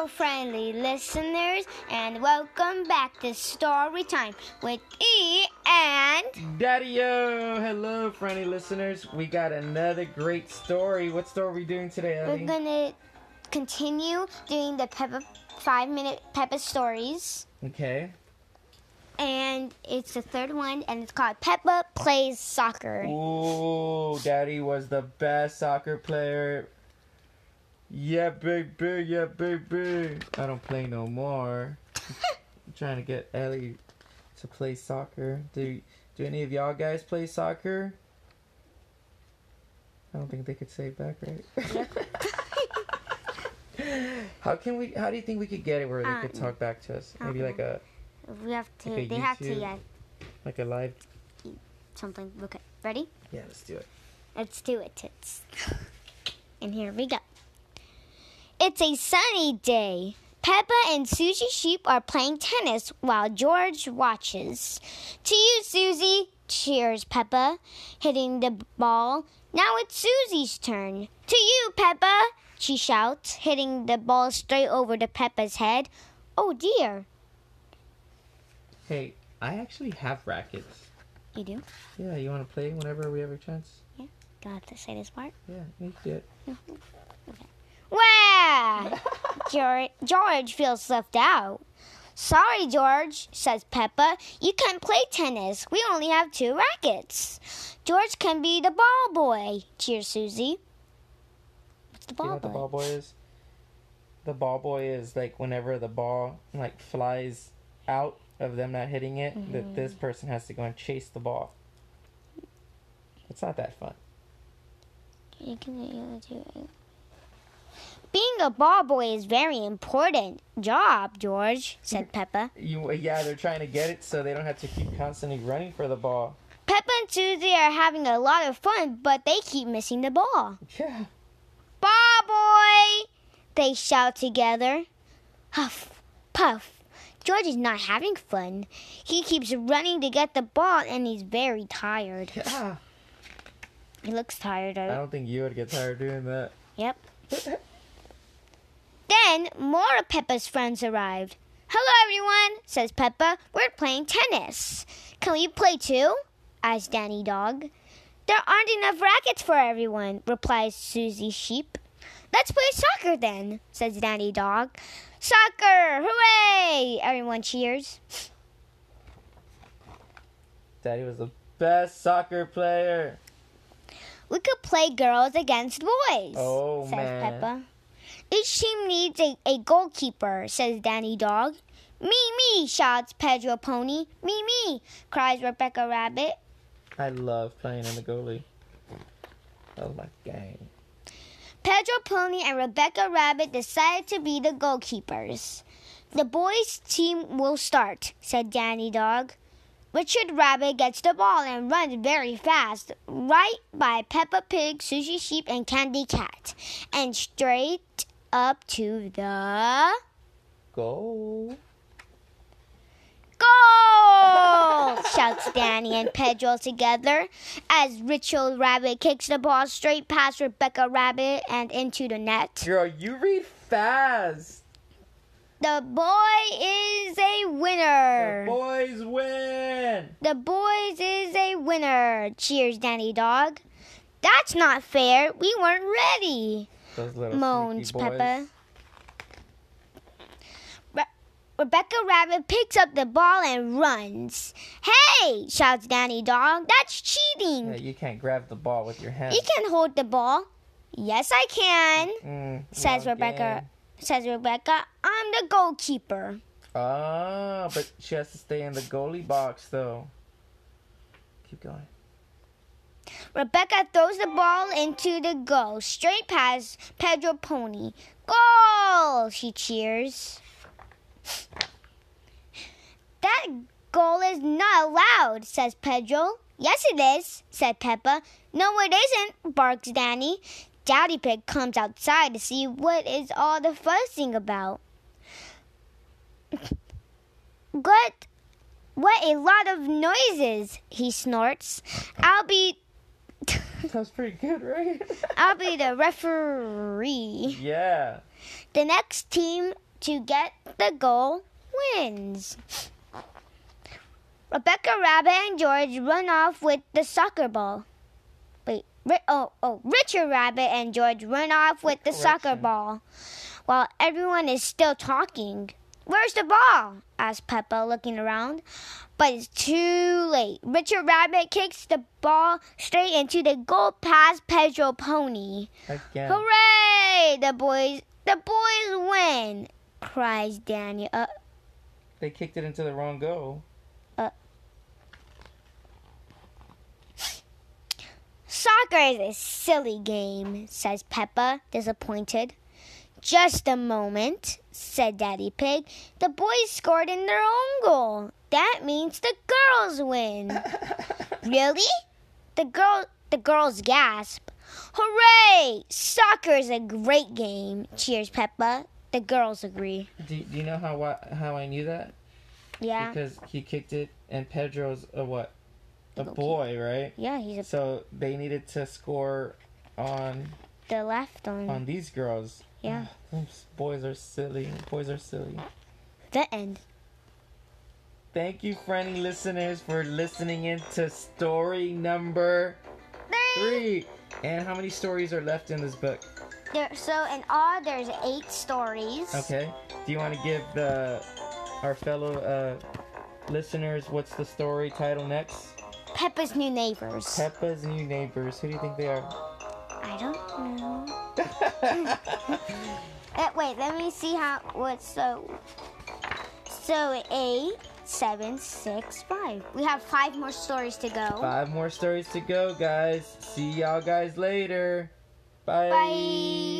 Hello, friendly listeners, and welcome back to Story Time with E and Daddy O! Hello, friendly listeners. We got another great story. What story are we doing today, we're gonna continue doing the Peppa five minute Peppa stories. Okay. And it's the third one, and it's called Peppa Plays Soccer. Ooh, Daddy was the best soccer player. Yeah, baby, yeah, baby. I don't play no more. I'm trying to get Ellie to play soccer. Do do any of y'all guys play soccer? I don't think they could say back, right? how can we? How do you think we could get it where they could Um, talk back to us? Maybe like a We have to. Okay, they have to. YouTube. Yeah, like a live. something. Okay, ready? Yeah, let's do it. Let's do it, tits. And here we go. It's a sunny day. Peppa and Susie Sheep are playing tennis while George watches. To you, Susie, cheers Peppa, hitting the ball. Now it's Susie's turn. To you, Peppa, she shouts, hitting the ball straight over to Peppa's head. Oh dear. Hey, I actually have rackets. You do? Yeah, you want to play whenever we have a chance? I have to say this part? Yeah, you do it. Wow! George, George feels left out. Sorry, George, says Peppa. You can't play tennis. We only have two rackets. George can be the ball boy, cheers Susie. What's the Do you ball know what the boy? ball boy is? The ball boy is like whenever the ball like flies out of them not hitting it, that Mm-hmm. this person has to go and chase the ball. It's not that fun. You can- do it. Being a ball boy is very important job, George, said Peppa. You yeah, they're trying to get it so they don't have to keep constantly running for the ball. Peppa and Susie are having a lot of fun, but they keep missing the ball. Yeah. Ball boy! They shout together. Huff, puff. George is not having fun. He keeps running to get the ball and he's very tired. Yeah. He looks tired I don't think you would get tired doing that. Yep. Then more of Peppa's friends arrived. Hello, everyone, says Peppa. We're playing tennis. Can we play too? asks Danny Dog. There aren't enough rackets for everyone, replies Susie Sheep. Let's play soccer then, says Danny Dog. Soccer! Hooray! Everyone cheers. Daddy was the best soccer player. We could play girls against boys, Oh, says man. Peppa. Each team needs a, a goalkeeper, says Danny Dog. Me, me, shouts Pedro Pony. Me, me, cries Rebecca Rabbit. I love playing in the goalie. That was my gang. Pedro Pony and Rebecca Rabbit decided to be the goalkeepers. The boys' team will start, said Danny Dog. Richard Rabbit gets the ball and runs very fast, right by Peppa Pig, Susie Sheep, and Candy Cat, and straight up to the Goal. goal! shouts Danny and Pedro together as Richard Rabbit kicks the ball straight past Rebecca Rabbit and into the net. Girl, you read fast. The boy is a winner. The boys win. The boys is a winner. Cheers, Danny Dog. That's not fair. We weren't ready, Those little moans. Peppa. Re- Rebecca Rabbit picks up the ball and runs. Hey! shouts Danny Dog. That's cheating. Yeah, you can't grab the ball with your hand. You can hold the ball. Yes, I can, Mm, says Rebecca. game. Says Rebecca. I'm the goalkeeper. Ah, but she has to stay in the goalie box though. Keep going. Rebecca throws the ball into the goal, straight past Pedro Pony. Goal! She cheers. That goal is not allowed, says Pedro. Yes, it is, said Peppa. No, it isn't, barks Danny. Daddy Pig comes outside to see what is all the fussing about. What? What a lot of noises, he snorts. I'll be That's pretty good, right? I'll be the referee. yeah. The next team to get the goal wins. Rebecca Rabbit and George run off with the soccer ball. Wait, oh, oh, Richard Rabbit and George run off with the soccer ball while everyone is still talking. Where's the ball? asked Peppa, looking around. But it's too late. Richard Rabbit kicks the ball straight into the goal past Pedro Pony. Again. Hooray! The boys, the boys win! cries Danny. Uh, They kicked it into the wrong goal. Soccer is a silly game, says Peppa, disappointed. Just a moment, said Daddy Pig. The boys scored in their own goal. That means the girls win. really? The girl the girls gasp. Hooray! Soccer is a great game, cheers Peppa. The girls agree. Do, do you know how I, how I knew that? Yeah. Because he kicked it, and Pedro's a what? A boy, right? Yeah, he's a, So they needed to score on the left on on these girls. Yeah. Those boys are silly. Boys are silly. The end. Thank you, friendly listeners, for listening in to story number three. And how many stories are left in this book? There, so in all, there's eight stories. Okay. Do you want to give the our fellow uh, listeners what's the story title next? Peppa's new neighbors. Peppa's new neighbors. Who do you think they are? I don't know. Uh, wait, let me see how. What so? So eight, seven, six, five. We have five more stories to go. Five more stories to go, guys. See y'all guys later. Bye. Bye. Bye. Bye.